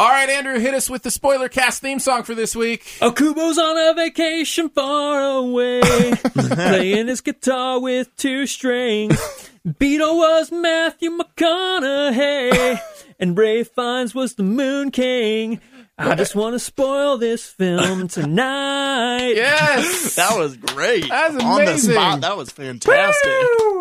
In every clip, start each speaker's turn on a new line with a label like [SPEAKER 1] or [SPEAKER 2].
[SPEAKER 1] All right, Andrew, hit us with the spoiler cast theme song for this week.
[SPEAKER 2] Okubo's on a vacation far away, playing his guitar with two strings. Beetle was Matthew McConaughey, and Ray Fiennes was the Moon King. I just want to spoil this film tonight.
[SPEAKER 1] Yes,
[SPEAKER 3] That was great.
[SPEAKER 1] That's
[SPEAKER 3] On the
[SPEAKER 1] amazing.
[SPEAKER 3] spot. That was fantastic.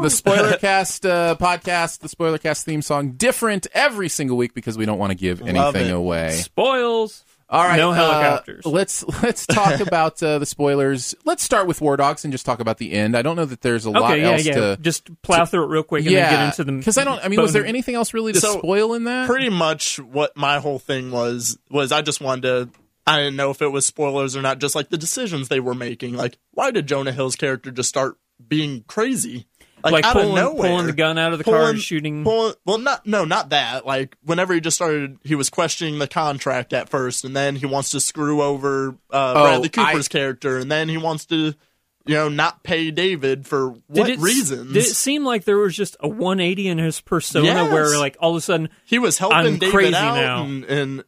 [SPEAKER 1] the spoiler cast uh, podcast, the spoiler cast theme song, different every single week because we don't want to give
[SPEAKER 3] Love
[SPEAKER 1] anything
[SPEAKER 3] it.
[SPEAKER 1] away.
[SPEAKER 2] Spoils.
[SPEAKER 1] All right,
[SPEAKER 2] No
[SPEAKER 1] uh,
[SPEAKER 2] helicopters.
[SPEAKER 1] let's let's talk about uh, the spoilers. Let's start with War Dogs and just talk about the end. I don't know that there's a lot
[SPEAKER 2] yeah,
[SPEAKER 1] else
[SPEAKER 2] yeah.
[SPEAKER 1] to.
[SPEAKER 2] Just plow through it real quick and then get into the
[SPEAKER 1] because I don't. I mean, was there anything else really to
[SPEAKER 3] So,
[SPEAKER 1] spoil in that?
[SPEAKER 3] Pretty much what my whole thing was was I just wanted to. I didn't know if it was spoilers or not. Just like the decisions they were making. Like, why did Jonah Hill's character just start being crazy?
[SPEAKER 2] Like
[SPEAKER 3] out
[SPEAKER 2] pulling,
[SPEAKER 3] of nowhere,
[SPEAKER 2] pulling the gun out of the car
[SPEAKER 3] Pulling-
[SPEAKER 2] and shooting.
[SPEAKER 3] Pulling, well, not no, not that. Like whenever he just started, he was questioning the contract at first, and then he wants to screw over uh,
[SPEAKER 1] Oh,
[SPEAKER 3] Bradley
[SPEAKER 1] I-
[SPEAKER 3] Cooper's character, and then he wants to, you know, not pay David for what
[SPEAKER 2] it,
[SPEAKER 3] reasons?
[SPEAKER 2] Did it seem like there was just a 180 in his persona
[SPEAKER 3] Yes.
[SPEAKER 2] where, like, all of a sudden,
[SPEAKER 3] he was helping
[SPEAKER 2] I'm
[SPEAKER 3] David
[SPEAKER 2] crazy
[SPEAKER 3] out,
[SPEAKER 2] now.
[SPEAKER 3] and, and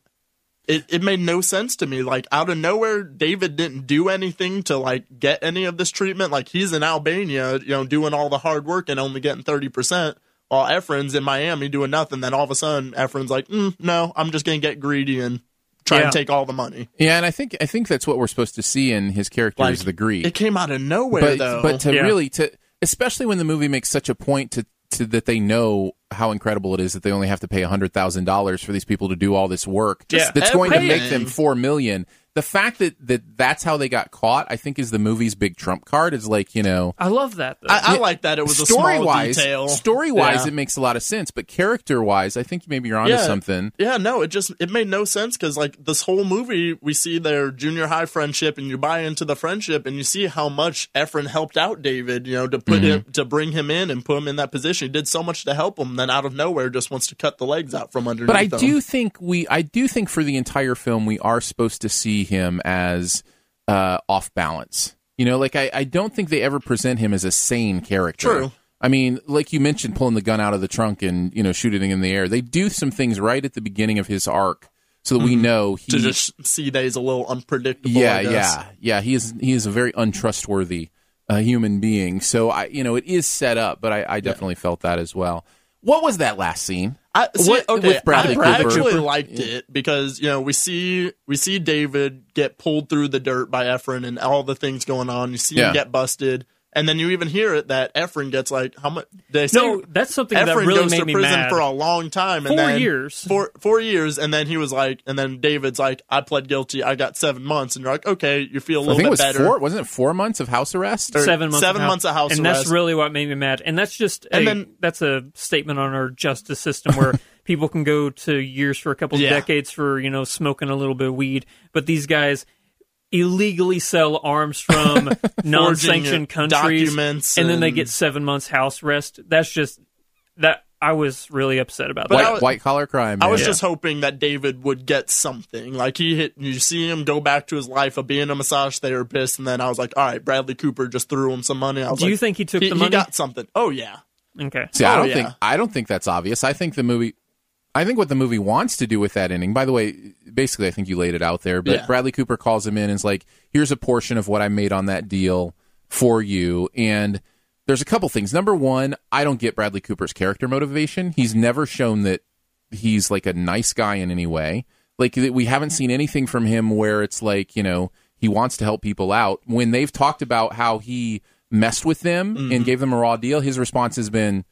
[SPEAKER 3] it, it made no sense to me. Like out of nowhere, David didn't do anything to like get any of this treatment. Like he's in Albania, you know, doing all the hard work and only getting thirty percent, while Efraim's in Miami doing nothing. Then all of a sudden, Efraim's like, mm, "No, I'm just gonna get greedy and try
[SPEAKER 2] Yeah.
[SPEAKER 3] and take all the money."
[SPEAKER 1] yeah, and I think I think that's what we're supposed to see in his character
[SPEAKER 3] Like
[SPEAKER 1] is the greed.
[SPEAKER 3] It came out of nowhere
[SPEAKER 1] but
[SPEAKER 3] though.
[SPEAKER 1] but to
[SPEAKER 2] Yeah.
[SPEAKER 1] really to especially when the movie makes such a point to to that they know how incredible it is that they only have to pay hundred thousand dollars for these people to do all this work.
[SPEAKER 2] Yeah.
[SPEAKER 1] that's going to make them four million. The fact that, that that's how they got caught, I think, is the movie's big trump card. Is like you know,
[SPEAKER 2] I love that, though.
[SPEAKER 3] I, I like that it was a
[SPEAKER 1] story
[SPEAKER 3] small
[SPEAKER 1] wise,
[SPEAKER 3] detail.
[SPEAKER 1] story wise,
[SPEAKER 3] Yeah.
[SPEAKER 1] it makes a lot of sense. But character wise, I think maybe you're onto
[SPEAKER 3] Yeah.
[SPEAKER 1] something.
[SPEAKER 3] Yeah, no, it just it made no sense because like this whole movie, we see their junior high friendship, and you buy into the friendship, and you see how much Efraim helped out David, you know, to put mm-hmm. him to bring him in and put him in that position. He did so much to help him, then out of nowhere, just wants to cut the legs out from underneath.
[SPEAKER 1] But I
[SPEAKER 3] him.
[SPEAKER 1] do think we, I do think for the entire film, we are supposed to see him as uh, off balance. You know, like I, I don't think they ever present him as a sane character.
[SPEAKER 3] True.
[SPEAKER 1] I mean, like you mentioned, pulling the gun out of the trunk and you know shooting it in the air. They do some things right at the beginning of his arc, so that we know he.
[SPEAKER 3] to just see that he's a little unpredictable.
[SPEAKER 1] yeah, yeah, yeah. He is he is a very untrustworthy uh, human being. So I, you know, it is set up, but I, I definitely felt that as well. What was that last scene?
[SPEAKER 3] I, see,
[SPEAKER 1] What-
[SPEAKER 3] okay,
[SPEAKER 1] with Bradley
[SPEAKER 3] I actually liked it because you know we see we see David get pulled through the dirt by Efraim and all the things going on. You see
[SPEAKER 1] Yeah.
[SPEAKER 3] him get busted, and then you even hear it that Efraim gets like how much? They say
[SPEAKER 2] no, that's something
[SPEAKER 3] Efraim
[SPEAKER 2] that really
[SPEAKER 3] goes
[SPEAKER 2] made
[SPEAKER 3] to
[SPEAKER 2] me
[SPEAKER 3] prison
[SPEAKER 2] mad.
[SPEAKER 3] for a long time. And
[SPEAKER 2] Four
[SPEAKER 3] then
[SPEAKER 2] years.
[SPEAKER 3] Four four years, and then he was like, and then David's like, I pled guilty. I got seven months, and you're like, okay, you feel a
[SPEAKER 1] I
[SPEAKER 3] little
[SPEAKER 1] think it was
[SPEAKER 3] better.
[SPEAKER 1] four. Wasn't it four months of house arrest?
[SPEAKER 3] Or
[SPEAKER 2] seven months,
[SPEAKER 3] seven
[SPEAKER 2] of
[SPEAKER 3] months of house
[SPEAKER 2] and
[SPEAKER 3] arrest.
[SPEAKER 2] And that's really what made me mad. And that's just,
[SPEAKER 3] And
[SPEAKER 2] a,
[SPEAKER 3] then-
[SPEAKER 2] that's a statement on our justice system where people can go to years for a couple of
[SPEAKER 3] Yeah.
[SPEAKER 2] decades for you know smoking a little bit of weed, but these guys illegally sell arms from non-sanctioned countries,
[SPEAKER 3] documents
[SPEAKER 2] and then they get seven months house arrest. That's just that I was really upset about that.
[SPEAKER 1] White, white collar crime.
[SPEAKER 3] I
[SPEAKER 1] man.
[SPEAKER 3] was just hoping that David would get something. Like he hit, you see him go back to his life of being a massage therapist, and then I was like, all right, Bradley Cooper just threw him some money. I was
[SPEAKER 2] Do you think he took
[SPEAKER 3] he,
[SPEAKER 2] the
[SPEAKER 3] he
[SPEAKER 2] money?
[SPEAKER 3] got something. Oh yeah,
[SPEAKER 2] okay.
[SPEAKER 1] See, I
[SPEAKER 3] Oh,
[SPEAKER 1] don't
[SPEAKER 3] yeah.
[SPEAKER 1] think I don't think that's obvious. I think the movie I think what the movie wants to do with that ending. By the way, basically I think you laid it out there, but
[SPEAKER 3] Yeah.
[SPEAKER 1] Bradley Cooper calls him in and is like, "Here's a portion of what I made on that deal for you." And there's a couple things. Number 1, I don't get Bradley Cooper's character motivation. He's never shown that he's like a nice guy in any way. Like we haven't seen anything from him where it's like, you know, he wants to help people out. When they've talked about how he messed with them
[SPEAKER 3] Mm-hmm.
[SPEAKER 1] and gave them a raw deal, his response has been, "Pfft,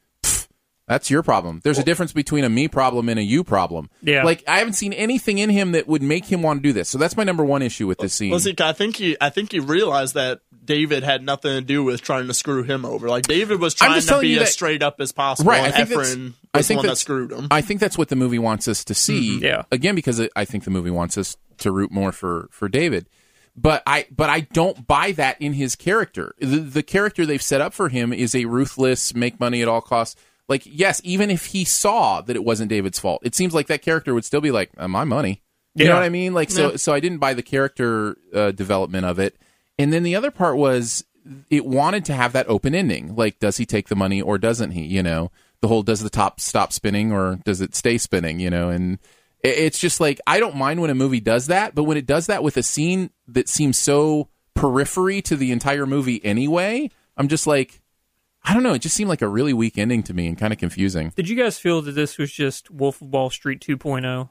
[SPEAKER 1] that's your problem. There's a difference between a me problem and a you problem.
[SPEAKER 2] Yeah.
[SPEAKER 1] Like I haven't seen anything in him that would make him want to do this. So that's my number one issue with this scene.
[SPEAKER 3] Well, see, I think he, I think he realized that David had nothing to do with trying to screw him over. Like David was trying to be
[SPEAKER 1] you
[SPEAKER 3] as straight up as possible.
[SPEAKER 1] Right, I think that's-
[SPEAKER 3] Efraim
[SPEAKER 1] I think
[SPEAKER 3] one that screwed him.
[SPEAKER 1] I think that's what the movie wants us to see. Mm-hmm.
[SPEAKER 2] Yeah.
[SPEAKER 1] Again, because I think the movie wants us to root more for for David. But I but I don't buy that in his character. The, the character they've set up for him is a ruthless, make money at all costs. Like yes, even if he saw that it wasn't David's fault, it seems like that character would still be like, uh, my money. You know what I mean? Like so so I didn't buy the character uh, development of it. And then the other part was it wanted to have that open ending. Like, does he take the money or doesn't he? You know, the whole does the top stop spinning or does it stay spinning? You know, and it's just like I don't mind when a movie does that, but when it does that with a scene that seems so periphery to the entire movie anyway, I'm just like, I don't know. It just seemed like a really weak ending to me and kind of confusing.
[SPEAKER 2] Did you guys feel that this was just Wolf of Wall Street 2.0?
[SPEAKER 3] no,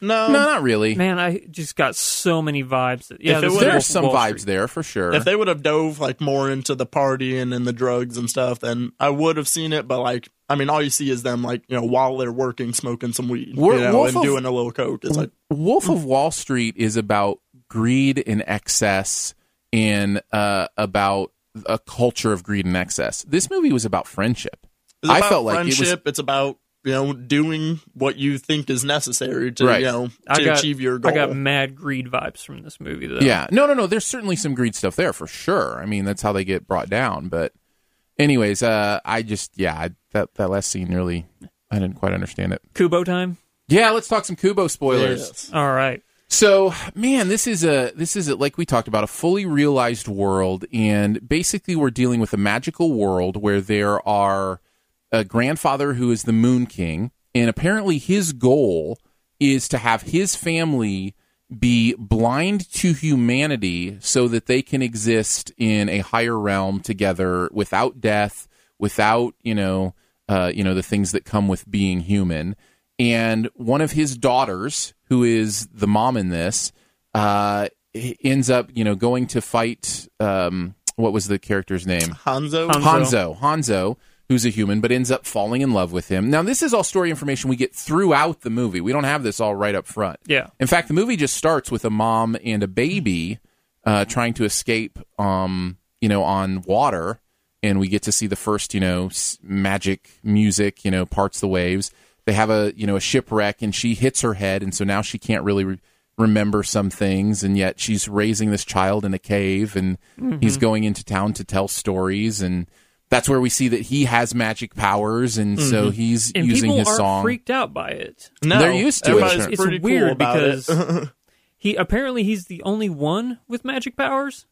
[SPEAKER 1] No, not really.
[SPEAKER 2] Man, I just got so many vibes. That, yeah,
[SPEAKER 3] If it
[SPEAKER 2] this is
[SPEAKER 3] would've-
[SPEAKER 1] There's
[SPEAKER 2] Wolf
[SPEAKER 1] some vibes
[SPEAKER 2] Street.
[SPEAKER 1] there for sure.
[SPEAKER 3] if they would have dove like more into the partying and the drugs and stuff, then I would have seen it. But like, I mean, all you see is them like you know while they're working, smoking some weed,
[SPEAKER 1] Wor-
[SPEAKER 3] you know,
[SPEAKER 1] Wolf
[SPEAKER 3] and
[SPEAKER 1] of-
[SPEAKER 3] doing a little coke. It's like
[SPEAKER 1] Wolf of Wall Street is about greed and excess and uh, about a culture of greed and excess. This movie was about friendship.
[SPEAKER 3] it's
[SPEAKER 1] I
[SPEAKER 3] about
[SPEAKER 1] felt like it was
[SPEAKER 3] friendship. It's about you know doing what you think is necessary to
[SPEAKER 1] Right.
[SPEAKER 3] you know
[SPEAKER 2] I
[SPEAKER 3] to
[SPEAKER 2] got,
[SPEAKER 3] achieve your goal.
[SPEAKER 2] I got mad greed vibes from this movie, though.
[SPEAKER 1] Yeah. No, no, no. There's certainly some greed stuff there for sure. I mean, that's how they get brought down. But, anyways, uh, I just, yeah, I, that, that last scene really, I didn't quite understand it.
[SPEAKER 2] Kubo time?
[SPEAKER 1] Yeah, let's talk some Kubo spoilers.
[SPEAKER 3] Yes.
[SPEAKER 2] All right.
[SPEAKER 1] So, man, this is a this is a, like we talked about a fully realized world, and basically we're dealing with a magical world where there are a grandfather who is the Moon King, and apparently his goal is to have his family be blind to humanity so that they can exist in a higher realm together without death, without you know, uh, you know the things that come with being human. And one of his daughters, who is the mom in this, uh, ends up you know going to fight. Um, what was the character's name?
[SPEAKER 3] Hanzo.
[SPEAKER 2] Hanzo.
[SPEAKER 1] Hanzo. Hanzo, who's a human, but ends up falling in love with him. Now, this is all story information we get throughout the movie. We don't have this all right up front.
[SPEAKER 2] Yeah.
[SPEAKER 1] In fact, the movie just starts with a mom and a baby uh, trying to escape, um, you know, on water, and we get to see the first, you know, s- magic music, you know, parts the waves. They have a, you know, a shipwreck, and she hits her head, and so now she can't really re- remember some things, and yet she's raising this child in a cave, and he's mm-hmm. going into town to tell stories, and that's where we see that he has magic powers, and so mm-hmm. he's
[SPEAKER 2] And
[SPEAKER 1] using
[SPEAKER 2] people
[SPEAKER 1] his
[SPEAKER 2] aren't
[SPEAKER 1] song.
[SPEAKER 2] freaked out by it.
[SPEAKER 3] No,
[SPEAKER 1] They're used to it.
[SPEAKER 2] It's weird
[SPEAKER 3] cool
[SPEAKER 2] because
[SPEAKER 3] it.
[SPEAKER 2] he apparently he's the only one with magic powers.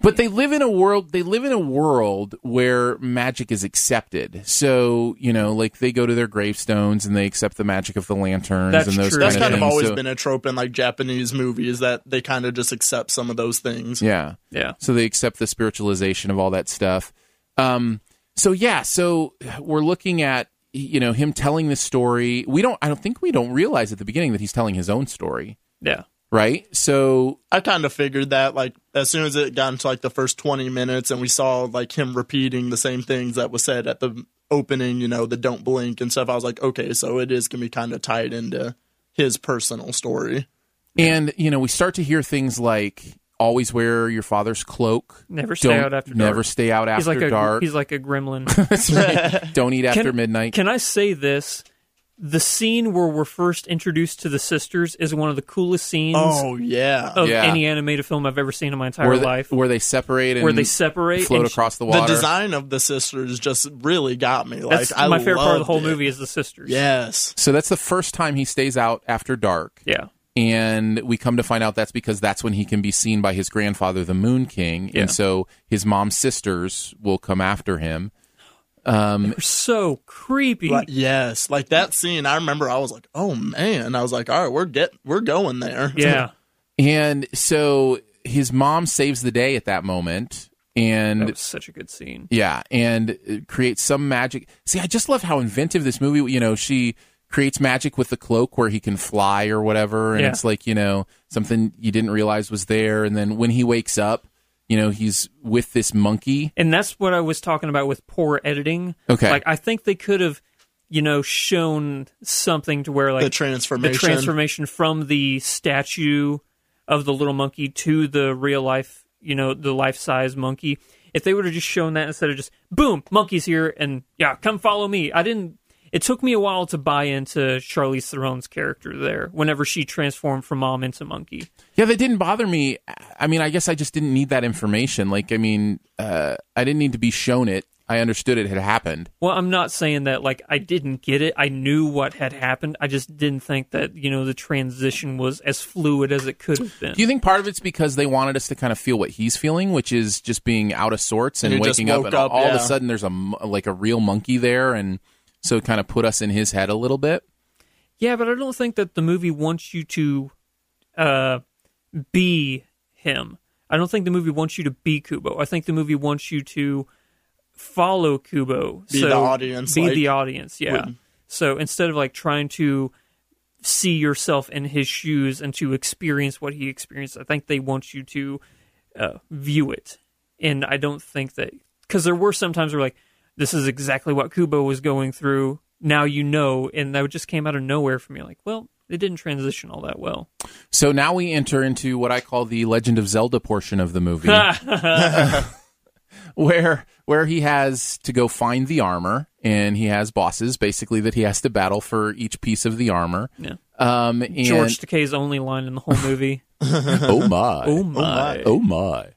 [SPEAKER 1] But they live in a world. They live in a world where magic is accepted. So you know, like they go to their gravestones and they accept the magic of the lanterns
[SPEAKER 2] That's
[SPEAKER 1] and those
[SPEAKER 2] true.
[SPEAKER 1] kind
[SPEAKER 3] That's
[SPEAKER 1] of
[SPEAKER 3] kind of always
[SPEAKER 1] So-
[SPEAKER 3] been a trope in like Japanese movies that they kind of just accept some of those things.
[SPEAKER 1] yeah.
[SPEAKER 2] Yeah.
[SPEAKER 1] So they accept the spiritualization of all that stuff. Um. So yeah. So we're looking at you know him telling the story. We don't. I don't think we don't realize at the beginning that he's telling his own story.
[SPEAKER 2] Yeah.
[SPEAKER 1] Right. So
[SPEAKER 3] I kind of figured that like as soon as it got into like the first 20 minutes and we saw like him repeating the same things that was said at the opening, you know, the don't blink and stuff, I was like, okay, so it is going to be kind of tied into his personal story.
[SPEAKER 1] and you know we start to hear things like always wear your father's cloak.
[SPEAKER 2] Never stay
[SPEAKER 1] Don't-
[SPEAKER 2] out after dark.
[SPEAKER 1] Never stay out after
[SPEAKER 2] He's like a
[SPEAKER 1] dark.
[SPEAKER 2] he's like a gremlin.
[SPEAKER 1] That's right. Don't eat after
[SPEAKER 2] Can-
[SPEAKER 1] midnight.
[SPEAKER 2] Can I say this? The scene where we're first introduced to the sisters is one of the coolest scenes
[SPEAKER 3] Oh yeah.
[SPEAKER 2] of
[SPEAKER 1] Yeah.
[SPEAKER 2] any animated film I've ever seen in my entire
[SPEAKER 1] where they,
[SPEAKER 2] life.
[SPEAKER 1] where they separate and
[SPEAKER 2] Where they separate
[SPEAKER 1] float
[SPEAKER 2] and
[SPEAKER 1] across the water.
[SPEAKER 3] the design of the sisters just really got me. Like
[SPEAKER 2] That's
[SPEAKER 3] I
[SPEAKER 2] my favorite part of the whole
[SPEAKER 3] it.
[SPEAKER 2] movie is the sisters.
[SPEAKER 3] Yes.
[SPEAKER 1] so that's the first time he stays out after dark.
[SPEAKER 2] Yeah.
[SPEAKER 1] and we come to find out that's because that's when he can be seen by his grandfather, the Moon King,
[SPEAKER 2] Yeah.
[SPEAKER 1] and so his mom's sisters will come after him.
[SPEAKER 2] Um, They're so creepy.
[SPEAKER 3] Like, yes, like that scene. I remember. I was like, "Oh man!" I was like, "All right, we're get, we're going there."
[SPEAKER 2] yeah.
[SPEAKER 1] And so his mom saves the day at that moment, and
[SPEAKER 2] That was such a good scene.
[SPEAKER 1] Yeah, and it creates some magic. See, I just love how inventive this movie. You know, she creates magic with the cloak where he can fly or whatever, and
[SPEAKER 2] Yeah.
[SPEAKER 1] it's like you know something you didn't realize was there. And then when he wakes up, you know, he's with this monkey.
[SPEAKER 2] And that's what I was talking about with poor editing.
[SPEAKER 1] Okay.
[SPEAKER 2] Like I think they could have, you know, shown something to where like
[SPEAKER 3] The transformation.
[SPEAKER 2] the transformation from the statue of the little monkey to the real life, you know, the life size monkey. If they would have just shown that instead of just boom, monkey's here and yeah, come follow me. I didn't. It took me a while to buy into Charlize Theron's character there. Whenever she transformed from mom into monkey.
[SPEAKER 1] Yeah, that didn't bother me. I mean, I guess I just didn't need that information. Like, I mean, uh, I didn't need to be shown it. I understood it had happened.
[SPEAKER 2] Well, I'm not saying that like I didn't get it. I knew what had happened. I just didn't think that, you know, the transition was as fluid as it could have been.
[SPEAKER 1] Do you think part of it's because they wanted us to kind of feel what he's feeling, which is just being out of sorts and,
[SPEAKER 3] And he
[SPEAKER 1] waking up,
[SPEAKER 3] woke
[SPEAKER 1] and
[SPEAKER 3] up,
[SPEAKER 1] all of a sudden there's a like a real monkey there, and so it kind of put us in his head a little bit.
[SPEAKER 2] yeah, but I don't think that the movie wants you to uh be him. I don't think the movie wants you to be Kubo. I think the movie wants you to follow Kubo.
[SPEAKER 3] Be
[SPEAKER 2] so
[SPEAKER 3] the audience,
[SPEAKER 2] Be
[SPEAKER 3] like-
[SPEAKER 2] the audience, yeah.
[SPEAKER 3] Would-
[SPEAKER 2] So instead of like trying to see yourself in his shoes and to experience what he experienced, I think they want you to uh, view it. And I don't think that because there were some times where like this is exactly what Kubo was going through. Now you know, and that just came out of nowhere for me. Like, well, it didn't transition all that well.
[SPEAKER 1] So now we enter into what I call the Legend of Zelda portion of the movie, where where he has to go find the armor, and he has bosses basically that he has to battle for each piece of the armor.
[SPEAKER 2] Yeah.
[SPEAKER 1] Um, and,
[SPEAKER 2] George Takei's only line in the whole movie.
[SPEAKER 1] oh my,
[SPEAKER 2] oh my!
[SPEAKER 1] Oh my.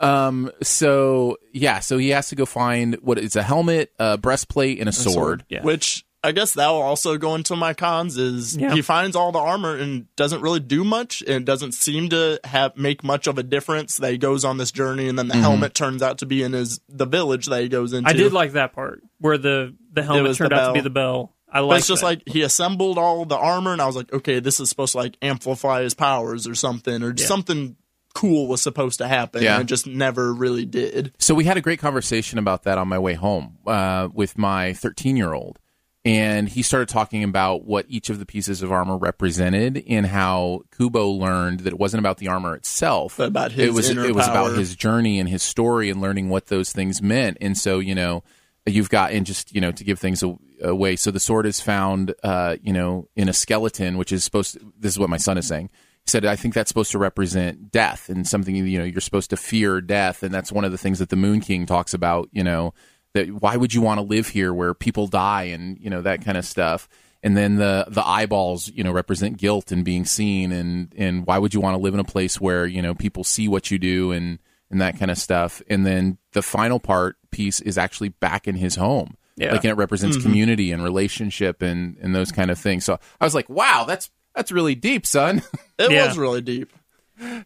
[SPEAKER 1] Um. So yeah. So he has to go find what is a helmet, a breastplate, and a sword.
[SPEAKER 2] Yeah.
[SPEAKER 3] Which I guess that will also go into my cons. Is
[SPEAKER 2] Yeah.
[SPEAKER 3] he finds all the armor and doesn't really do much, and doesn't seem to have make much of a difference. That he goes on this journey, and then the
[SPEAKER 1] Mm-hmm.
[SPEAKER 3] helmet turns out to be in his the village that he goes into.
[SPEAKER 2] I did like that part where the the helmet
[SPEAKER 3] was the
[SPEAKER 2] turned out to be the bell. I
[SPEAKER 3] But
[SPEAKER 2] like.
[SPEAKER 3] it's just like he assembled all the armor, and I was like, okay, this is supposed to like amplify his powers or something, or
[SPEAKER 2] Yeah.
[SPEAKER 3] something cool was supposed to happen.
[SPEAKER 1] Yeah.
[SPEAKER 3] and it just never really did.
[SPEAKER 1] So we had a great conversation about that on my way home uh, with my 13 year old. And he started talking about what each of the pieces of armor represented and how Kubo learned that it wasn't about the armor itself.
[SPEAKER 3] But about his
[SPEAKER 1] it was it was about his journey and his story and learning what those things meant. And so, you know, you've got and just, you know, to give things away. So the sword is found uh, you know, in a skeleton, which is supposed to, this is what my son is saying. He said, I think that's supposed to represent death and something, you know, you're supposed to fear death. And that's one of the things that the Moon King talks about, you know, that why would you want to live here where people die and, you know, that kind of stuff. And then the, the eyeballs, you know, represent guilt and being seen. And, and why would you want to live in a place where, you know, people see what you do and, and that kind of stuff. And then the final part piece is actually back in his home.
[SPEAKER 2] Yeah.
[SPEAKER 1] Like, and it represents mm-hmm. community and relationship and, and those kind of things. So I was like, wow, that's, that's really deep, son.
[SPEAKER 3] It
[SPEAKER 2] Yeah.
[SPEAKER 3] was really deep.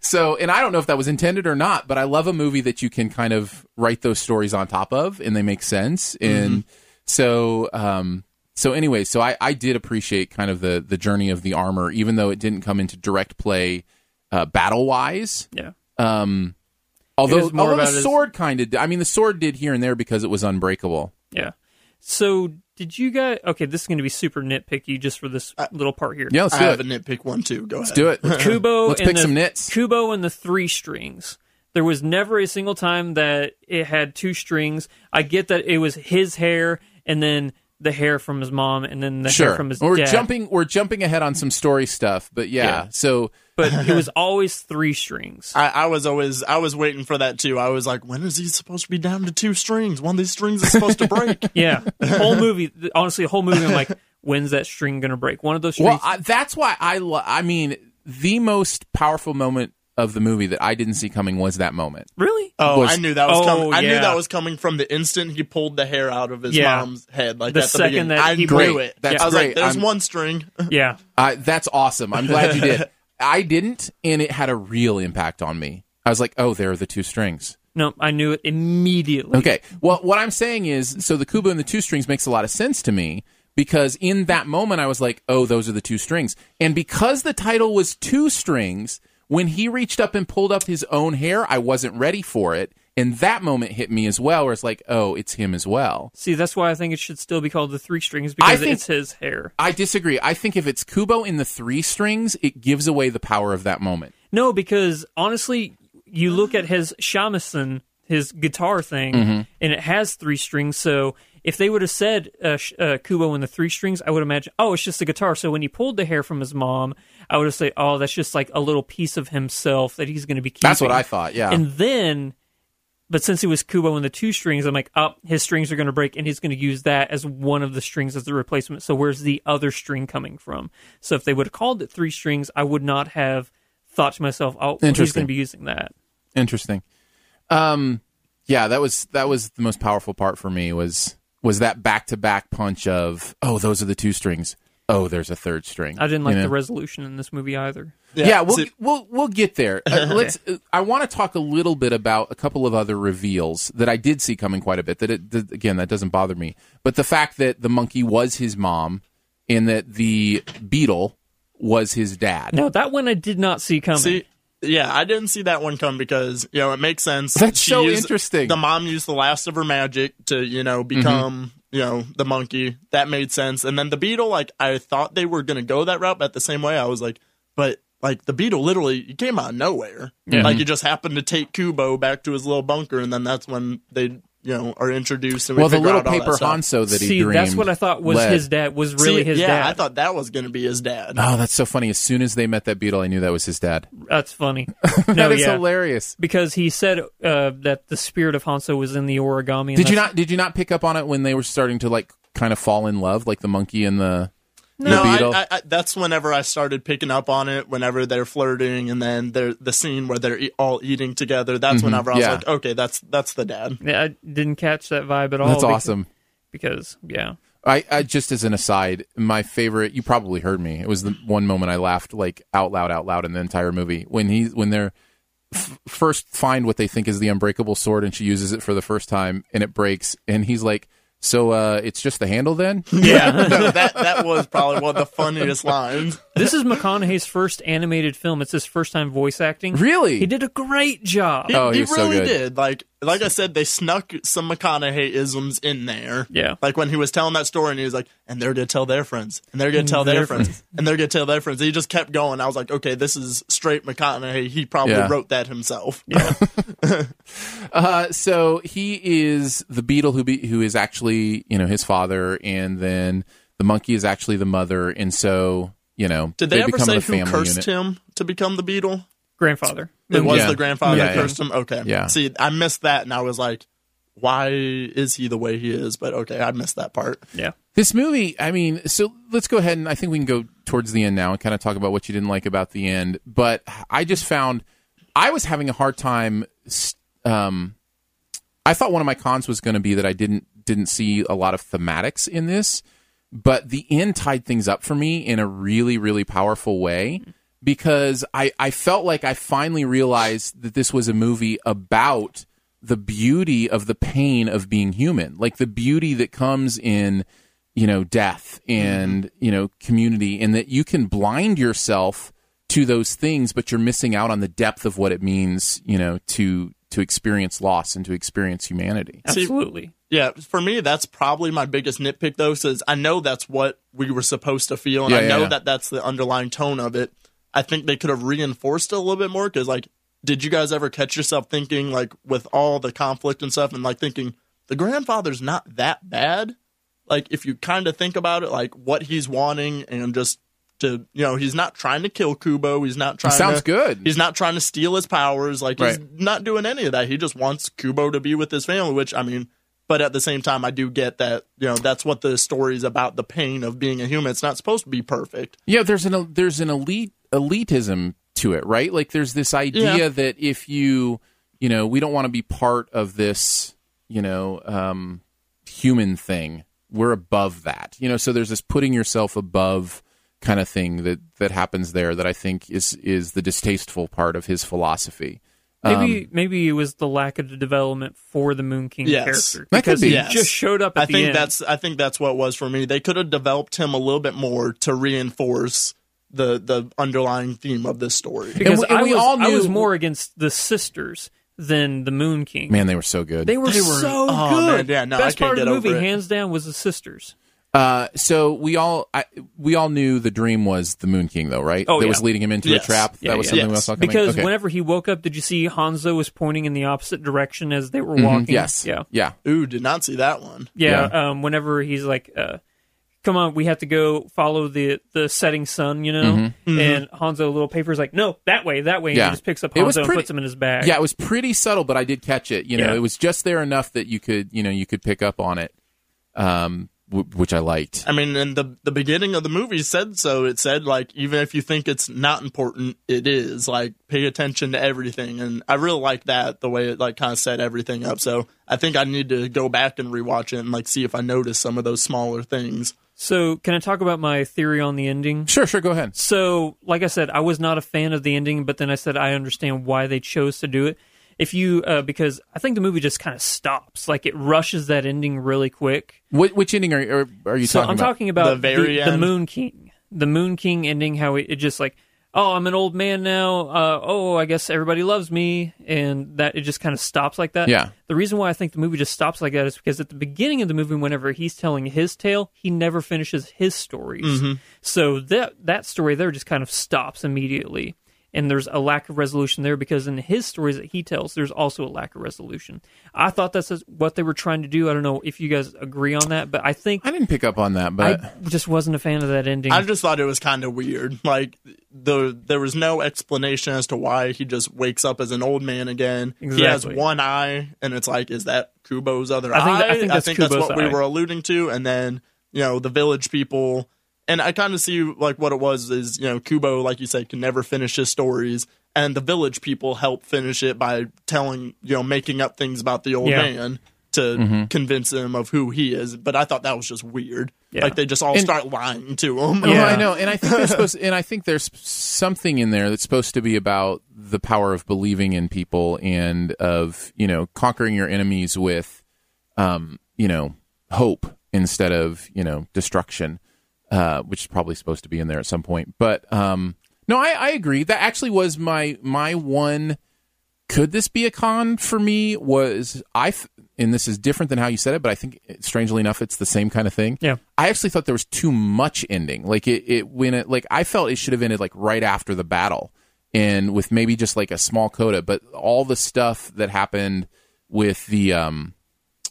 [SPEAKER 1] So, and I don't know if that was intended or not, but I love a movie that you can kind of write those stories on top of and they make sense. And so, um, so anyway, so I, I did appreciate kind of the, the journey of the armor, even though it didn't come into direct play, uh, battle wise.
[SPEAKER 2] yeah.
[SPEAKER 1] Um, although,
[SPEAKER 2] more
[SPEAKER 1] although the
[SPEAKER 2] his-
[SPEAKER 1] sword kind of, I mean, the sword did here and there because it was unbreakable.
[SPEAKER 2] Yeah. So did you guys? Okay, this is going to be super nitpicky just for this uh, little part here.
[SPEAKER 1] Yeah, let's
[SPEAKER 3] I
[SPEAKER 1] do
[SPEAKER 3] have a nitpick one too. Go
[SPEAKER 1] Let's
[SPEAKER 3] ahead.
[SPEAKER 1] do it.
[SPEAKER 2] Kubo.
[SPEAKER 1] Let's
[SPEAKER 2] and
[SPEAKER 1] pick
[SPEAKER 2] the,
[SPEAKER 1] some nits.
[SPEAKER 2] Kubo and the three strings. There was never a single time that it had two strings. I get that it was his hair and then the hair from his mom and then the
[SPEAKER 1] Sure.
[SPEAKER 2] hair from his
[SPEAKER 1] we're
[SPEAKER 2] dad.
[SPEAKER 1] jumping, we're jumping ahead on some story stuff, but yeah.
[SPEAKER 2] Yeah.
[SPEAKER 1] So,
[SPEAKER 2] but it was always three strings.
[SPEAKER 3] I, I was always I was waiting for that too. I was like, when is he supposed to be down to two strings? One of these strings is supposed to break.
[SPEAKER 2] Yeah, the whole movie. Honestly, the whole movie. I'm like, when's that string going to break? One of those strings.
[SPEAKER 1] Well, I, that's why I. Lo- I mean, the most powerful moment of the movie that I didn't see coming was that moment.
[SPEAKER 2] really?
[SPEAKER 3] Oh,
[SPEAKER 1] was-
[SPEAKER 3] I knew that was
[SPEAKER 2] Oh,
[SPEAKER 3] coming. I knew that was coming from the instant he pulled the hair out of his
[SPEAKER 2] Yeah.
[SPEAKER 3] mom's head. Like
[SPEAKER 2] The
[SPEAKER 3] at the
[SPEAKER 2] second
[SPEAKER 3] beginning.
[SPEAKER 2] that
[SPEAKER 3] I
[SPEAKER 2] he
[SPEAKER 3] knew
[SPEAKER 1] Great.
[SPEAKER 3] it.
[SPEAKER 1] That's
[SPEAKER 3] I was
[SPEAKER 1] great.
[SPEAKER 3] like, "There's
[SPEAKER 1] I'm-
[SPEAKER 3] one string."
[SPEAKER 2] Yeah.
[SPEAKER 1] Uh, that's awesome. I'm glad you did. I didn't, and it had a real impact on me. I was like, oh, there are the two strings.
[SPEAKER 2] No, I knew it immediately.
[SPEAKER 1] Okay. Well, what I'm saying is, so the Kubo and the two strings makes a lot of sense to me because in that moment I was like, oh, those are the two strings. And because the title was two strings, when he reached up and pulled up his own hair, I wasn't ready for it. And that moment hit me as well, where it's like, oh, it's him as well.
[SPEAKER 2] See, that's why I think it should still be called the three strings because
[SPEAKER 1] think-
[SPEAKER 2] it's his hair.
[SPEAKER 1] I disagree. I think if it's Kubo in the three strings, it gives away the power of that moment.
[SPEAKER 2] No, because honestly, you look at his shamisen, his guitar thing,
[SPEAKER 1] Mm-hmm.
[SPEAKER 2] and it has three strings. So if they would have said uh, uh, Kubo in the three strings, I would imagine, oh, it's just a guitar. So when he pulled the hair from his mom, I would have said, oh, that's just like a little piece of himself that he's going to be keeping.
[SPEAKER 1] That's what I thought. Yeah.
[SPEAKER 2] And then, but since it was Kubo and the two strings, I'm like, oh, his strings are going to break, and he's going to use that as one of the strings as the replacement. So where's the other string coming from? So if they would have called it three strings, I would not have thought to myself, oh, well, he's going to be using that.
[SPEAKER 1] Interesting. Um, yeah, that was that was the most powerful part for me was was that back to back punch of oh those are the two strings oh there's a third string.
[SPEAKER 2] I didn't like
[SPEAKER 1] You know?
[SPEAKER 2] the resolution in this movie either.
[SPEAKER 1] Yeah, we'll
[SPEAKER 3] see-
[SPEAKER 1] we'll we'll get there. Uh, let's. uh, I want to talk a little bit about a couple of other reveals that I did see coming quite a bit. That, it, that again, that doesn't bother me. But the fact that the monkey was his mom, and that the beetle was his dad.
[SPEAKER 2] No, that one I did not see coming.
[SPEAKER 3] See, yeah, I didn't see that one come because you know it makes sense.
[SPEAKER 1] That's
[SPEAKER 3] She
[SPEAKER 1] so
[SPEAKER 3] used-
[SPEAKER 1] interesting.
[SPEAKER 3] The mom used the last of her magic to you know mm-hmm. become you know the monkey. That made sense. And then the beetle, like I thought they were gonna go that route, but at the same way, I was like, but like the beetle literally he came out of nowhere. Yeah. Like mm-hmm. he just happened to take Kubo back to his little bunker, and then that's when they you know are introduced. And we
[SPEAKER 1] well, the little
[SPEAKER 3] out all that
[SPEAKER 1] paper. Hanzo that he
[SPEAKER 2] See,
[SPEAKER 1] dreamed.
[SPEAKER 2] that's what I thought was
[SPEAKER 1] led.
[SPEAKER 2] his dad. Was really
[SPEAKER 3] See,
[SPEAKER 2] his
[SPEAKER 3] yeah,
[SPEAKER 2] dad.
[SPEAKER 3] I thought that was gonna be his dad.
[SPEAKER 1] Oh, that's so funny. As soon as they met that beetle, I knew that was his dad.
[SPEAKER 2] that's funny.
[SPEAKER 1] that
[SPEAKER 2] No,
[SPEAKER 1] is
[SPEAKER 2] yeah.
[SPEAKER 1] hilarious.
[SPEAKER 2] because he said uh, that the spirit of Hanzo was in the origami.
[SPEAKER 1] Did you not? Did you not pick up on it when they were starting to like kind of fall in love, like the monkey and the
[SPEAKER 3] No. I, I, I, that's whenever I started picking up on it. Whenever they're flirting, and then they're, the scene where they're e- all eating together. That's whenever I was
[SPEAKER 1] Mm-hmm. Yeah.
[SPEAKER 3] like, okay, that's that's the dad.
[SPEAKER 2] Yeah, I didn't catch that vibe at all.
[SPEAKER 1] That's
[SPEAKER 2] beca-
[SPEAKER 1] awesome.
[SPEAKER 2] Because yeah,
[SPEAKER 1] I, I just as an aside, my favorite. You probably heard me. It was the one moment I laughed like out loud, out loud in the entire movie when he when they're f- first find what they think is the unbreakable sword, and she uses it for the first time, and it breaks, and he's like, "So uh, it's just the handle then?"
[SPEAKER 3] Yeah, no, that that was probably one of the funniest lines.
[SPEAKER 2] this is McConaughey's first animated film. It's his first time voice acting.
[SPEAKER 1] really?
[SPEAKER 2] He did a great job.
[SPEAKER 3] He,
[SPEAKER 1] Oh, he
[SPEAKER 3] he
[SPEAKER 1] was so
[SPEAKER 3] really
[SPEAKER 1] good.
[SPEAKER 3] did. Like like I said, they snuck some McConaughey isms in there.
[SPEAKER 2] Yeah.
[SPEAKER 3] like when he was telling that story, and he was like, "And they're gonna tell their friends, and they're gonna tell their,
[SPEAKER 2] their
[SPEAKER 3] friends, and they're gonna tell their friends." He just kept going. I was like, "Okay, this is straight McConaughey. He probably
[SPEAKER 1] Yeah.
[SPEAKER 3] wrote that himself."
[SPEAKER 1] Uh, so he is the beetle who be, who is actually you know his father, and then the monkey is actually the mother, and so you know
[SPEAKER 3] Did they, ever
[SPEAKER 1] become
[SPEAKER 3] say
[SPEAKER 1] the
[SPEAKER 3] who
[SPEAKER 1] family
[SPEAKER 3] cursed
[SPEAKER 1] unit.
[SPEAKER 3] him to become the beetle?
[SPEAKER 2] Grandfather.
[SPEAKER 3] It was
[SPEAKER 1] Yeah.
[SPEAKER 3] the grandfather
[SPEAKER 1] Yeah,
[SPEAKER 3] that
[SPEAKER 1] yeah.
[SPEAKER 3] cursed him. Okay.
[SPEAKER 1] Yeah.
[SPEAKER 3] See, I missed that, and I was like, "Why is he the way he is?" But okay, I missed that part.
[SPEAKER 2] Yeah.
[SPEAKER 1] This movie, I mean, so let's go ahead and I think we can go towards the end now and kind of talk about what you didn't like about the end. But I just found I was having a hard time. s- Um, I thought one of my cons was going to be that I didn't didn't see a lot of thematics in this, but the end tied things up for me in a really really powerful way because I I felt like I finally realized that this was a movie about the beauty of the pain of being human, like the beauty that comes in you know death and mm-hmm. you know community and that you can blind yourself to those things but you're missing out on the depth of what it means you know to to experience loss and to experience humanity
[SPEAKER 3] See-
[SPEAKER 2] Absolutely.
[SPEAKER 3] Yeah, for me, that's probably my biggest nitpick, though, because I know that's what we were supposed to feel, and
[SPEAKER 1] Yeah,
[SPEAKER 3] I
[SPEAKER 1] yeah,
[SPEAKER 3] know
[SPEAKER 1] yeah.
[SPEAKER 3] that that's the underlying tone of it. I think they could have reinforced it a little bit more, because, like, did you guys ever catch yourself thinking, like, with all the conflict and stuff, and, like, thinking, the grandfather's not that bad? Like, if you kind of think about it, like, what he's wanting, and just to, you know, he's not trying to kill Kubo, he's not trying
[SPEAKER 1] sounds
[SPEAKER 3] to.
[SPEAKER 1] good.
[SPEAKER 3] He's not trying to steal his powers. Like he's not doing any of that. He just wants Kubo to be with his family, which I mean, but at the same time, I do get that you know that's what the story is about the pain of being a human. It's not supposed to be perfect.
[SPEAKER 1] Yeah, there's an there's an elite elitism to it, right? Like there's this idea
[SPEAKER 3] Yeah.
[SPEAKER 1] that if you, you know, we don't want to be part of this, you know, um, human thing. We're above that, you know. So there's this putting yourself above kind of thing that that happens there that I think is is the distasteful part of his philosophy.
[SPEAKER 2] Maybe
[SPEAKER 1] Um,
[SPEAKER 2] maybe it was the lack of the development for the Moon King
[SPEAKER 3] Yes.
[SPEAKER 2] character
[SPEAKER 1] That could
[SPEAKER 2] because
[SPEAKER 1] be.
[SPEAKER 2] he
[SPEAKER 3] Yes.
[SPEAKER 2] just showed up at
[SPEAKER 3] I
[SPEAKER 2] the
[SPEAKER 3] think
[SPEAKER 2] end.
[SPEAKER 3] that's I think that's what it was for me. They could have developed him a little bit more to reinforce the the underlying theme of this story.
[SPEAKER 2] because
[SPEAKER 1] and we- and
[SPEAKER 2] I,
[SPEAKER 1] we
[SPEAKER 2] was,
[SPEAKER 1] all
[SPEAKER 2] I was
[SPEAKER 1] knew-
[SPEAKER 2] more against the sisters than the Moon King.
[SPEAKER 1] man, they were so good.
[SPEAKER 2] they were,
[SPEAKER 3] They were-
[SPEAKER 2] so
[SPEAKER 3] oh,
[SPEAKER 2] good.
[SPEAKER 3] man, yeah, no, I
[SPEAKER 2] Best
[SPEAKER 3] can't
[SPEAKER 2] part of the movie,
[SPEAKER 3] it.
[SPEAKER 2] hands down, was the sisters.
[SPEAKER 1] Uh, so we all I, we all knew the dream was the Moon King, though, right?
[SPEAKER 2] Oh,
[SPEAKER 1] that
[SPEAKER 2] yeah.
[SPEAKER 1] was leading him into
[SPEAKER 3] Yes.
[SPEAKER 1] a trap.
[SPEAKER 2] Yeah,
[SPEAKER 1] that was
[SPEAKER 2] yeah.
[SPEAKER 1] something we all
[SPEAKER 3] Yes.
[SPEAKER 1] saw coming.
[SPEAKER 2] Because
[SPEAKER 1] okay.
[SPEAKER 2] whenever he woke up, did you see Hanzo was pointing in the opposite direction as they were
[SPEAKER 1] Mhm,
[SPEAKER 2] walking?
[SPEAKER 1] yes,
[SPEAKER 2] Yeah.
[SPEAKER 1] yeah.
[SPEAKER 3] Ooh, did not see that one.
[SPEAKER 2] Yeah. Um, whenever he's like, uh, "Come on, we have to go follow the the setting sun," you know, and Hanzo little paper's like, "No, that way, that way." And
[SPEAKER 1] Mm-hmm. Yeah.
[SPEAKER 2] he just picks up
[SPEAKER 1] It was
[SPEAKER 2] Hanzo and puts him in his bag.
[SPEAKER 1] Yeah, it was pretty subtle, but I did catch it. You know,
[SPEAKER 2] Yeah.
[SPEAKER 1] it was just there enough that you could, you know, you could pick up on it, um, w- which I liked.
[SPEAKER 3] I mean, and the the beginning of the movie said so. It said like even if you think it's not important, it is. Like pay attention to everything, and I really like that the way it like kind of set everything up. So I think I need to go back and rewatch it and like see if I notice some of those smaller things.
[SPEAKER 2] So, can I talk about my theory on the ending?
[SPEAKER 1] Sure, sure, go ahead.
[SPEAKER 2] So, like I said, I was not a fan of the ending, but then I said I understand why they chose to do it. If you, uh, because I think the movie just kind of stops, like it rushes that ending really quick.
[SPEAKER 1] Wh- which ending are, are, are you
[SPEAKER 2] So
[SPEAKER 1] talking
[SPEAKER 2] I'm
[SPEAKER 1] about?
[SPEAKER 2] talking about
[SPEAKER 3] The very
[SPEAKER 2] the,
[SPEAKER 3] end?
[SPEAKER 2] Moon King, the Moon King ending. How it, it just like, oh, I'm an old man now. Uh, oh, I guess everybody loves me, and that it just kind of stops like that.
[SPEAKER 1] Yeah.
[SPEAKER 2] The reason why I think the movie just stops like that is because at the beginning of the movie, whenever he's telling his tale, he never finishes his stories.
[SPEAKER 3] Mm-hmm.
[SPEAKER 2] So that that story there just kind of stops immediately. And there's a lack of resolution there because in his stories that he tells, there's also a lack of resolution. I thought that's what they were trying to do. I don't know if you guys agree on that, but I think
[SPEAKER 1] I didn't pick up on that, but
[SPEAKER 2] I just wasn't a fan of that ending.
[SPEAKER 3] I just thought it was kind of weird. Like the there was no explanation as to why he just wakes up as an old man again. He has one eye, and it's like, is that Kubo's other
[SPEAKER 2] I think
[SPEAKER 3] eye?
[SPEAKER 2] that- I think that's Kubo's
[SPEAKER 3] what we were alluding to. And then you know the village people, and I kind of see like what it was is you know Kubo, like you said, can never finish his stories. And the village people help finish it by telling, you know, making up things about the old
[SPEAKER 2] Yeah.
[SPEAKER 3] man to
[SPEAKER 1] Mm-hmm.
[SPEAKER 3] convince him of who he is. But I thought that was just weird.
[SPEAKER 2] Yeah.
[SPEAKER 3] Like they just all
[SPEAKER 1] And-
[SPEAKER 3] start lying to him.
[SPEAKER 1] Oh,
[SPEAKER 2] Yeah.
[SPEAKER 1] I know, and I think there's supposed, and I think there's something in there that's supposed to be about the power of believing in people and of you know conquering your enemies with, um, you know, hope instead of you know destruction, uh, which is probably supposed to be in there at some point. But um, no, I, I agree. That actually was my my one. Could this be a con for me? Was I? f- And this is different than how you said it, but I think strangely enough, it's the same kind of thing.
[SPEAKER 2] Yeah.
[SPEAKER 1] I actually thought there was too much ending. Like it, it when it like I felt it should have ended like right after the battle, and with maybe just like a small coda. But all the stuff that happened with the um,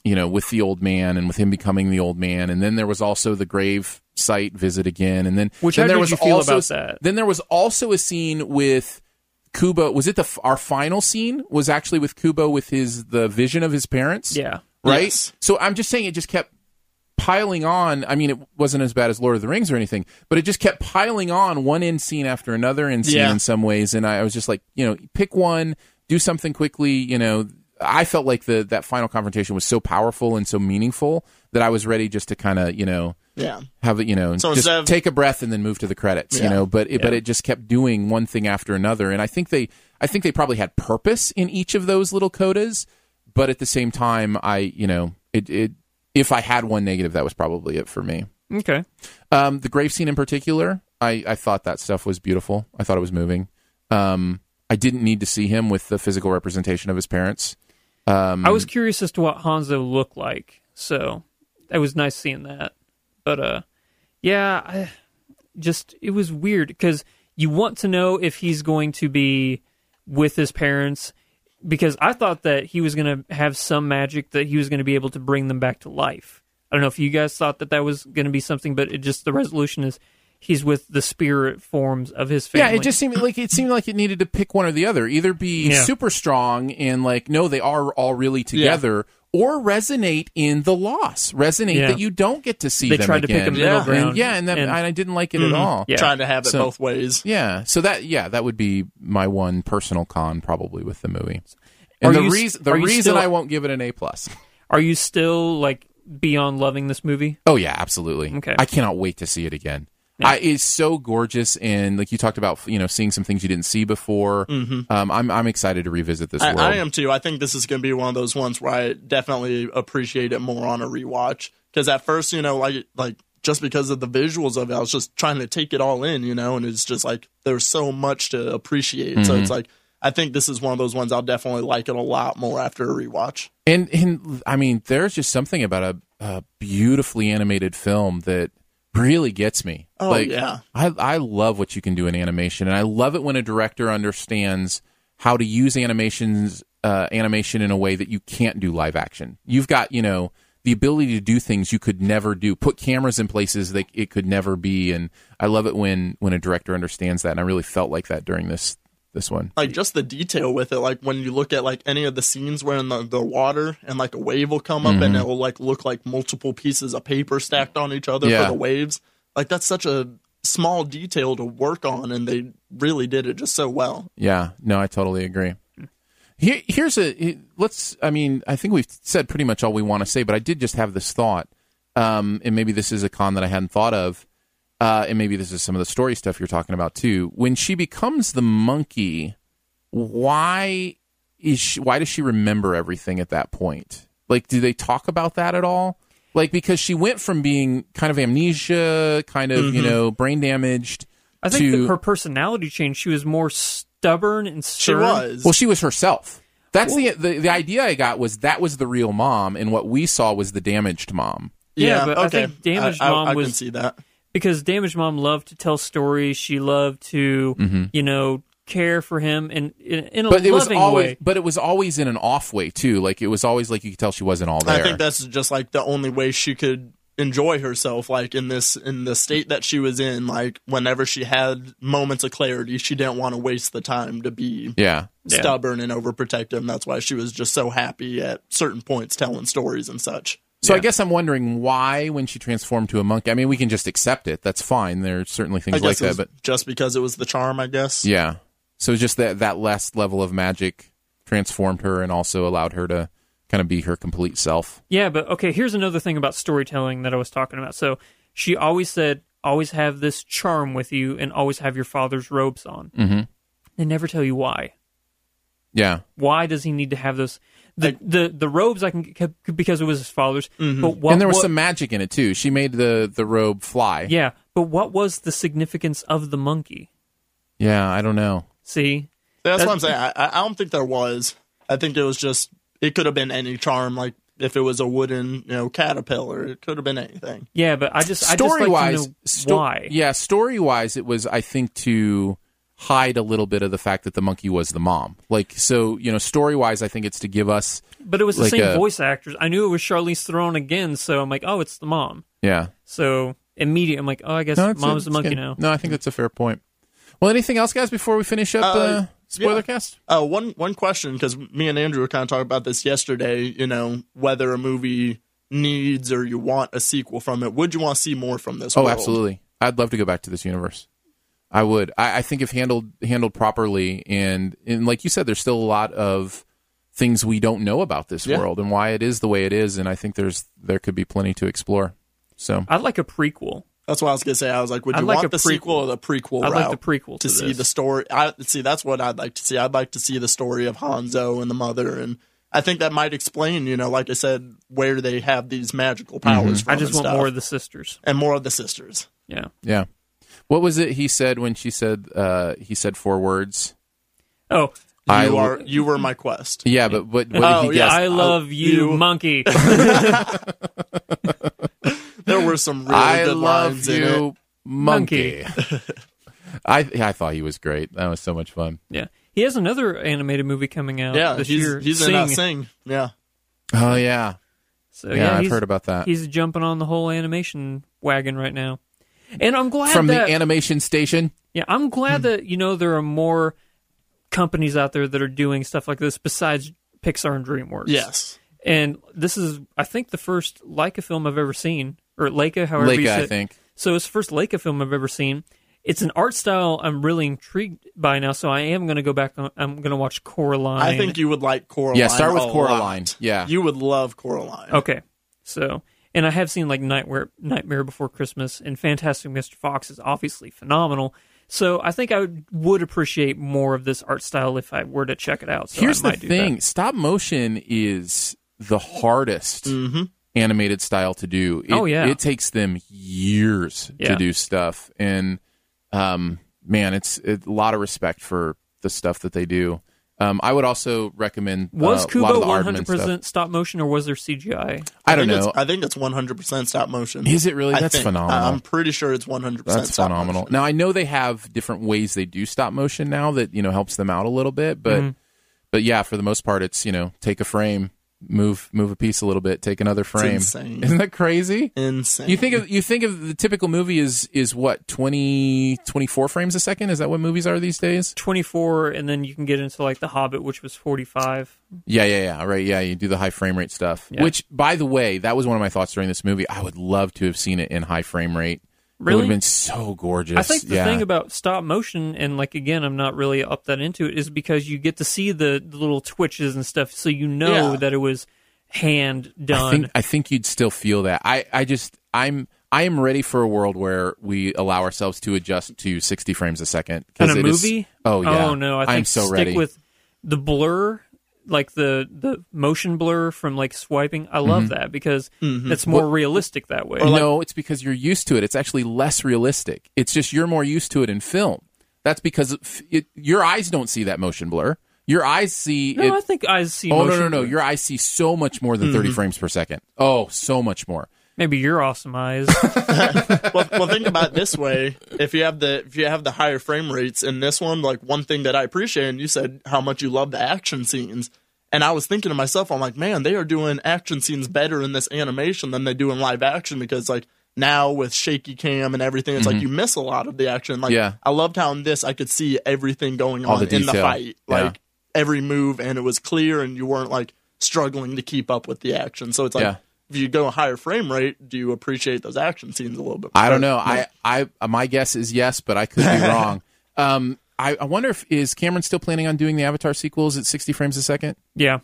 [SPEAKER 1] you know, with the old man and with him becoming the old man, and then there was also the grave site visit again, and then
[SPEAKER 2] Which
[SPEAKER 1] then
[SPEAKER 2] how
[SPEAKER 1] there
[SPEAKER 2] did
[SPEAKER 1] was
[SPEAKER 2] you feel
[SPEAKER 1] also,
[SPEAKER 2] about that?
[SPEAKER 1] Then there was also a scene with. Kubo was it the our final scene was actually with Kubo with his the vision of his parents
[SPEAKER 2] yeah.
[SPEAKER 1] right?
[SPEAKER 3] Yes.
[SPEAKER 1] So I'm just saying it just kept piling on. I mean, it wasn't as bad as Lord of the Rings or anything, but it just kept piling on one end scene after another end scene
[SPEAKER 3] Yeah.
[SPEAKER 1] in some ways. And I, I was just like, you know, pick one, do something quickly. You know, I felt like the that final confrontation was so powerful and so meaningful that I was ready just to kind of, you know,
[SPEAKER 3] Yeah.
[SPEAKER 1] have it, you know,
[SPEAKER 3] So
[SPEAKER 1] just
[SPEAKER 3] of-
[SPEAKER 1] take a breath and then move to the credits, you know. But it, but it just kept doing one thing after another, and I think they, I think they probably had purpose in each of those little codas, but at the same time, I, you know, it, it, if I had one negative, that was probably it for me.
[SPEAKER 2] Okay.
[SPEAKER 1] Um, the grave scene in particular, I, I thought that stuff was beautiful. I thought it was moving. Um, I didn't need to see him with the physical representation of his parents. Um,
[SPEAKER 2] I was curious as to what Hanzo looked like, so it was nice seeing that. But uh, yeah, I just it was weird because you want to know if he's going to be with his parents because I thought that he was going to have some magic that he was going to be able to bring them back to life. I don't know if you guys thought that that was going to be something, but it just the resolution is he's with the spirit forms of his family.
[SPEAKER 1] Yeah, it just seemed like it seemed like it needed to pick one or the other. Either be
[SPEAKER 2] Yeah.
[SPEAKER 1] super strong and like no, they are all really together, or resonate in the loss, resonate
[SPEAKER 2] Yeah.
[SPEAKER 1] that you don't get to see
[SPEAKER 2] They
[SPEAKER 1] them
[SPEAKER 2] tried to pick a middle
[SPEAKER 3] Yeah.
[SPEAKER 1] And-
[SPEAKER 2] ground.
[SPEAKER 1] yeah, and, that,
[SPEAKER 2] and-
[SPEAKER 1] and I didn't like it at mm-hmm. all.
[SPEAKER 2] Yeah.
[SPEAKER 3] Trying to have it
[SPEAKER 1] So-
[SPEAKER 3] both ways.
[SPEAKER 1] Yeah. So that yeah, that would be my one personal con probably with the movie.
[SPEAKER 2] Are
[SPEAKER 1] And the
[SPEAKER 2] you s-
[SPEAKER 1] reason the reason
[SPEAKER 2] still-
[SPEAKER 1] I won't give it an A plus.
[SPEAKER 2] Are you still like beyond loving this movie?
[SPEAKER 1] Oh yeah, absolutely.
[SPEAKER 2] Okay.
[SPEAKER 1] I cannot wait to see it again. I, it's so gorgeous, and like you talked about, you know, seeing some things you didn't see before. Um, I'm I'm excited to revisit this
[SPEAKER 3] Mm-hmm. I,
[SPEAKER 1] world.
[SPEAKER 3] I am too. I think this is going to be one of those ones where I definitely appreciate it more on a rewatch. Because at first, you know, like like just because of the visuals of it, I was just trying to take it all in, you know, and it's just like there's so much to appreciate. So
[SPEAKER 1] Mm-hmm.
[SPEAKER 3] it's like I think this is one of those ones I'll definitely like it a lot more after a rewatch.
[SPEAKER 1] And and I mean, there's just something about a, a beautifully animated film that really gets me.
[SPEAKER 3] Oh,
[SPEAKER 1] like,
[SPEAKER 3] yeah.
[SPEAKER 1] I I love what you can do in animation, and I love it when a director understands how to use animations uh, animation in a way that you can't do live action. You've got you know the ability to do things you could never do, put cameras in places that it could never be, and I love it when when a director understands that, and I really felt like that during this this one.
[SPEAKER 3] Like just the detail with it, like when you look at like any of the scenes where in the, the water and like a wave will come up
[SPEAKER 1] Mm-hmm.
[SPEAKER 3] and it will like look like multiple pieces of paper stacked on each other
[SPEAKER 1] Yeah.
[SPEAKER 3] for the waves. Like that's such a small detail to work on, and they really did it just so well.
[SPEAKER 1] Yeah, no, I totally agree. Here, here's a let's. I mean, I think we've said pretty much all we want to say, but I did just have this thought, um, and maybe this is a con that I hadn't thought of, uh, and maybe this is some of the story stuff you're talking about too. When she becomes the monkey, why is she, why does she remember everything at that point? Like, do they talk about that at all? Like, because she went from being kind of amnesia, kind of you know brain damaged.
[SPEAKER 2] I think
[SPEAKER 1] to,
[SPEAKER 2] that her personality changed. She was more stubborn and
[SPEAKER 3] She was.
[SPEAKER 1] Well, she was herself. That's the, the the idea I got was that was the real mom, and what we saw was the damaged mom.
[SPEAKER 2] Yeah, but I think Damaged
[SPEAKER 3] I, I-
[SPEAKER 2] Mom
[SPEAKER 3] I can
[SPEAKER 2] was-
[SPEAKER 3] see that.
[SPEAKER 2] Because Damaged Mom loved to tell stories. She loved to, you know, care for him and in, in a
[SPEAKER 1] Mm-hmm. But it was
[SPEAKER 2] loving
[SPEAKER 1] always,
[SPEAKER 2] way.
[SPEAKER 1] but it was always in an off way too. Like it was always like you could tell she wasn't all there.
[SPEAKER 3] I think that's just like the only way she could enjoy herself like in this in the state that she was in like whenever she had moments of clarity she didn't want to waste the time to be
[SPEAKER 1] yeah,
[SPEAKER 2] Yeah.
[SPEAKER 3] stubborn and overprotective and that's why she was just so happy at certain points telling stories and such
[SPEAKER 1] So I guess I'm wondering why, when she transformed to a monkey. I mean, we can just accept it. That's fine. There's certainly
[SPEAKER 3] i
[SPEAKER 1] things like
[SPEAKER 3] guess it
[SPEAKER 1] that, but
[SPEAKER 3] just because it was the charm i guess
[SPEAKER 1] yeah. So just that that last level of magic transformed her and also allowed her to kind of be her complete self.
[SPEAKER 2] Yeah, but okay, here's another thing about storytelling that I was talking about. So she always said, always have this charm with you and always have your father's robes on. Mm-hmm. They never tell you why.
[SPEAKER 1] Yeah.
[SPEAKER 2] Why does he need to have those? The the, the robes I can because it was his father's.
[SPEAKER 3] Mm-hmm.
[SPEAKER 2] But what,
[SPEAKER 1] and there was
[SPEAKER 2] what-
[SPEAKER 1] some magic in it too. She made the the robe fly.
[SPEAKER 2] Yeah, but what was the significance of the monkey?
[SPEAKER 1] Yeah, I don't know.
[SPEAKER 2] See,
[SPEAKER 3] that's,
[SPEAKER 2] That's-
[SPEAKER 3] what i'm saying I, I don't think there was i think it was just it could have been any charm like if it was a wooden you know caterpillar it could have been anything
[SPEAKER 2] yeah, but I just I just
[SPEAKER 1] story
[SPEAKER 2] like
[SPEAKER 1] wise,
[SPEAKER 2] to know why.
[SPEAKER 1] Yeah, story wise, it was I think to hide a little bit of the fact that the monkey was the mom. Like so, you know, story wise, I think it's to give us
[SPEAKER 2] But it was the
[SPEAKER 1] like
[SPEAKER 2] same
[SPEAKER 1] a-
[SPEAKER 2] voice actors. I knew it was Charlize Theron again, so I'm like, oh, it's the mom.
[SPEAKER 1] yeah.
[SPEAKER 2] So immediate, I'm like, oh, I guess
[SPEAKER 1] No, it's-
[SPEAKER 2] mom's the monkey
[SPEAKER 1] good.
[SPEAKER 2] now.
[SPEAKER 1] No, I think that's a fair point. Well, anything else, guys, before we finish up
[SPEAKER 3] Uh,
[SPEAKER 1] uh, spoiler
[SPEAKER 3] yeah.
[SPEAKER 1] cast?
[SPEAKER 3] Uh, one one question because me and Andrew were kind of talking about this yesterday. You know whether a movie needs or you want a sequel from it. Would you want to see more from this?
[SPEAKER 1] Oh,
[SPEAKER 3] world?
[SPEAKER 1] absolutely. I'd love to go back to this universe. I would. I, I think if handled handled properly, and and like you said, there's still a lot of things we don't know about this
[SPEAKER 3] Yeah.
[SPEAKER 1] world and why it is the way it is, and I think there's there could be plenty to explore. So
[SPEAKER 2] I'd like a prequel.
[SPEAKER 3] That's what I was gonna say. I was like, would
[SPEAKER 2] I'd
[SPEAKER 3] you
[SPEAKER 2] like
[SPEAKER 3] want
[SPEAKER 2] a
[SPEAKER 3] the
[SPEAKER 2] prequel.
[SPEAKER 3] sequel or the prequel?
[SPEAKER 2] I'd like the prequel
[SPEAKER 3] to,
[SPEAKER 2] to
[SPEAKER 3] see
[SPEAKER 2] this.
[SPEAKER 3] the story. I see. That's what I'd like to see. I'd like to see the story of Hanzo and the mother, and I think that might explain, you know, like I said, where they have these magical powers mm-hmm. from.
[SPEAKER 2] I just
[SPEAKER 3] and
[SPEAKER 2] want
[SPEAKER 3] stuff.
[SPEAKER 2] more of the sisters.
[SPEAKER 3] and more of the sisters.
[SPEAKER 2] Yeah.
[SPEAKER 1] yeah, what was it he said when she said uh, he said four words?
[SPEAKER 2] Oh,
[SPEAKER 3] You
[SPEAKER 1] I-
[SPEAKER 3] are you were my quest.
[SPEAKER 1] Yeah, but what, what
[SPEAKER 3] Oh,
[SPEAKER 1] he
[SPEAKER 3] yeah,
[SPEAKER 1] guess?
[SPEAKER 2] I love you,
[SPEAKER 3] you-
[SPEAKER 2] monkey.
[SPEAKER 3] There were some really
[SPEAKER 1] I
[SPEAKER 3] good
[SPEAKER 1] love
[SPEAKER 3] lines in it.
[SPEAKER 1] you, monkey. I I thought he was great. That was so much fun.
[SPEAKER 2] yeah. He has another animated movie coming out
[SPEAKER 3] Yeah,
[SPEAKER 2] this
[SPEAKER 3] he's
[SPEAKER 2] year.
[SPEAKER 3] he's
[SPEAKER 2] Sing.
[SPEAKER 3] in that sing. Yeah.
[SPEAKER 1] Oh yeah,
[SPEAKER 2] So,
[SPEAKER 1] yeah.
[SPEAKER 2] yeah,
[SPEAKER 1] I've heard about that
[SPEAKER 2] He's jumping on the whole animation wagon right now. And I'm glad
[SPEAKER 1] from
[SPEAKER 2] that
[SPEAKER 1] the animation station.
[SPEAKER 2] Yeah, I'm
[SPEAKER 3] Hmm.
[SPEAKER 2] glad that you know there are more companies out there that are doing stuff like this besides Pixar and DreamWorks.
[SPEAKER 3] Yes.
[SPEAKER 2] And this is, I think, the first Laika film I've ever seen, or Laika, however you
[SPEAKER 1] Laika,
[SPEAKER 2] say
[SPEAKER 1] I think.
[SPEAKER 2] So it's the first Laika film I've ever seen. It's an art style I'm really intrigued by now, so I am going to go back. On, I'm going to watch Coraline.
[SPEAKER 3] I think you would like Coraline.
[SPEAKER 1] Yeah, start with
[SPEAKER 3] a
[SPEAKER 1] Coraline.
[SPEAKER 3] lot.
[SPEAKER 1] Yeah.
[SPEAKER 3] you would love Coraline.
[SPEAKER 2] Okay, so and I have seen like Nightmare, Nightmare Before Christmas, and Fantastic Mr. Fox is obviously phenomenal. So I think I would, would appreciate more of this art style if I were to check it out. So
[SPEAKER 1] Here's
[SPEAKER 2] I
[SPEAKER 1] the
[SPEAKER 2] might do
[SPEAKER 1] thing:
[SPEAKER 2] that.
[SPEAKER 1] stop motion is the hardest animated style to do. It,
[SPEAKER 2] Oh, yeah.
[SPEAKER 1] it takes them years
[SPEAKER 2] Yeah.
[SPEAKER 1] to do stuff, and um, man, it's, it's a lot of respect for the stuff that they do. Um, I would also recommend
[SPEAKER 2] Was
[SPEAKER 1] uh,
[SPEAKER 2] Kubo
[SPEAKER 1] one hundred
[SPEAKER 2] percent stop motion or was there CGI?
[SPEAKER 1] I don't
[SPEAKER 3] think
[SPEAKER 1] know.
[SPEAKER 3] It's, I think it's 100% stop motion.
[SPEAKER 1] Is it really?
[SPEAKER 3] I
[SPEAKER 1] That's
[SPEAKER 3] think.
[SPEAKER 1] phenomenal.
[SPEAKER 3] I'm pretty sure it's 100%
[SPEAKER 1] That's
[SPEAKER 3] stop
[SPEAKER 1] phenomenal.
[SPEAKER 3] motion.
[SPEAKER 1] Now I know they have different ways they do stop motion now that you know helps them out a little bit, but
[SPEAKER 3] Mm-hmm.
[SPEAKER 1] but yeah, for the most part, it's you know take a frame, move move a piece a little bit, take another frame.
[SPEAKER 3] insane.
[SPEAKER 1] Isn't that crazy?
[SPEAKER 3] Insane.
[SPEAKER 1] You think of you think of the typical movie is is what 20, 24 frames a second? Is that what movies are these days?
[SPEAKER 2] 24, and then you can get into like The Hobbit, which was 45.
[SPEAKER 1] Yeah, yeah, yeah. Right, yeah. You do the high frame rate stuff.
[SPEAKER 2] Yeah.
[SPEAKER 1] Which, by the way, that was one of my thoughts during this movie. I would love to have seen it in high frame rate. It would
[SPEAKER 2] Really?
[SPEAKER 1] have been so gorgeous.
[SPEAKER 2] I think the
[SPEAKER 1] yeah.
[SPEAKER 2] thing about stop motion, and like again, I'm not really up that into it, is because you get to see the, the little twitches and stuff, so you know
[SPEAKER 3] Yeah.
[SPEAKER 2] that it was hand done.
[SPEAKER 1] I think I think you'd still feel that. I, I just I'm I am ready for a world where we allow ourselves to adjust to 60 frames a second.
[SPEAKER 2] in a
[SPEAKER 1] it is-
[SPEAKER 2] movie.
[SPEAKER 1] oh yeah.
[SPEAKER 2] Oh no, I think
[SPEAKER 1] I'm so
[SPEAKER 2] stick
[SPEAKER 1] ready.
[SPEAKER 2] with the blur, like the the motion blur from like swiping. I love
[SPEAKER 1] Mm-hmm.
[SPEAKER 2] that because it's more realistic that way.
[SPEAKER 1] no, it's because you're used to it. It's actually less realistic. It's just you're more used to it in film. That's because it, it, your eyes don't see that motion blur. Your eyes see
[SPEAKER 2] no,
[SPEAKER 1] it.
[SPEAKER 2] I think I see.
[SPEAKER 1] oh no
[SPEAKER 2] motion
[SPEAKER 1] no no!
[SPEAKER 2] blur.
[SPEAKER 1] Your eyes see so much more than 30 frames per second. Oh, so much more.
[SPEAKER 2] Maybe your awesome eyes.
[SPEAKER 3] well, well, think about it this way: if you have the if you have the higher frame rates in this one, like one thing that I appreciate, and you said how much you love the action scenes, and I was thinking to myself, I'm like, man, they are doing action scenes better in this animation than they do in live action because like now with shaky cam and everything, it's like you miss a lot of the action. Like
[SPEAKER 1] Mm-hmm. Yeah.
[SPEAKER 3] I loved how in this I could see everything going
[SPEAKER 1] All
[SPEAKER 3] on
[SPEAKER 1] the
[SPEAKER 3] in the fight,
[SPEAKER 1] Yeah.
[SPEAKER 3] like every move, and it was clear, and you weren't like struggling to keep up with the action. So it's like.
[SPEAKER 1] Yeah.
[SPEAKER 3] If you go a higher frame rate, do you appreciate those action scenes a little bit? More?
[SPEAKER 1] I don't know. I, I, my guess is yes, but I could be wrong. Um, I, I wonder if is Cameron still planning on doing the Avatar sequels at 60 frames a second?
[SPEAKER 2] yeah,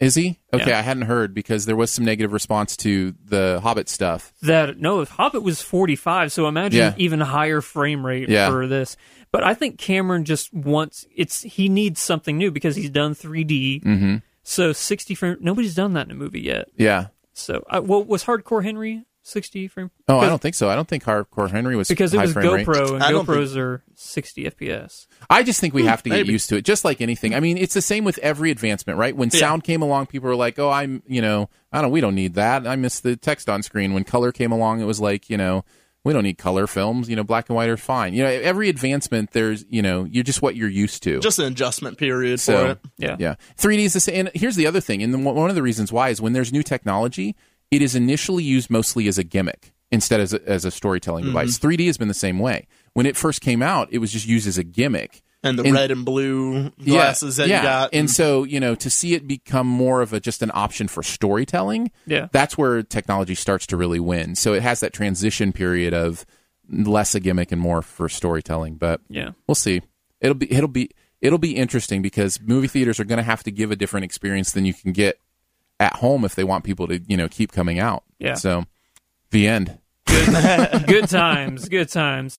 [SPEAKER 1] Is he? Okay,
[SPEAKER 2] Yeah.
[SPEAKER 1] I hadn't heard because there was some negative response to the Hobbit stuff.
[SPEAKER 2] that no, Hobbit was 45, so imagine
[SPEAKER 1] Yeah.
[SPEAKER 2] even higher frame rate
[SPEAKER 1] Yeah.
[SPEAKER 2] for this. But I think Cameron just wants it's he needs something new because he's done 3D. Mm-hmm. So 60 frame, nobody's done that in a movie yet.
[SPEAKER 1] Yeah.
[SPEAKER 2] So, uh, well, was Hardcore Henry 60 frame?
[SPEAKER 1] Oh, I don't think so. I don't think Hardcore Henry was
[SPEAKER 2] because it
[SPEAKER 1] high
[SPEAKER 2] was
[SPEAKER 1] frame rate.
[SPEAKER 2] GoPro and
[SPEAKER 3] I don't
[SPEAKER 2] GoPros are 60 FPS.
[SPEAKER 1] I just think we hmm, have to get used to it, just like anything. I mean, it's the same with every advancement, right? When
[SPEAKER 3] Yeah.
[SPEAKER 1] sound came along, people were like, "Oh, I'm, you know, I don't. We don't need that. I miss the text on screen." When color came along, it was like, you know, we don't need color films. You know, black and white are fine. You know, every advancement, there's, you know, you're just what you're used to.
[SPEAKER 3] just an adjustment period for
[SPEAKER 1] So
[SPEAKER 3] it.
[SPEAKER 2] Yeah.
[SPEAKER 1] yeah, 3D is the same. And here's the other thing, and one of the reasons why is when there's new technology, it is initially used mostly as a gimmick instead as a, as a storytelling mm-hmm. device. 3D has been the same way. When it first came out, it was just used as a gimmick.
[SPEAKER 3] And the
[SPEAKER 1] And-
[SPEAKER 3] red and blue glasses that
[SPEAKER 1] yeah.
[SPEAKER 3] you got.
[SPEAKER 1] And so, you know, to see it become more of a just an option for storytelling,
[SPEAKER 2] Yeah.
[SPEAKER 1] that's where technology starts to really win. So it has that transition period of less a gimmick and more for storytelling. But
[SPEAKER 2] Yeah.
[SPEAKER 1] we'll see. It'll be it'll be it'll be interesting because movie theaters are going to have to give a different experience than you can get at home if they want people to you know keep coming out.
[SPEAKER 2] Yeah.
[SPEAKER 1] So, the end.
[SPEAKER 2] good times, good times.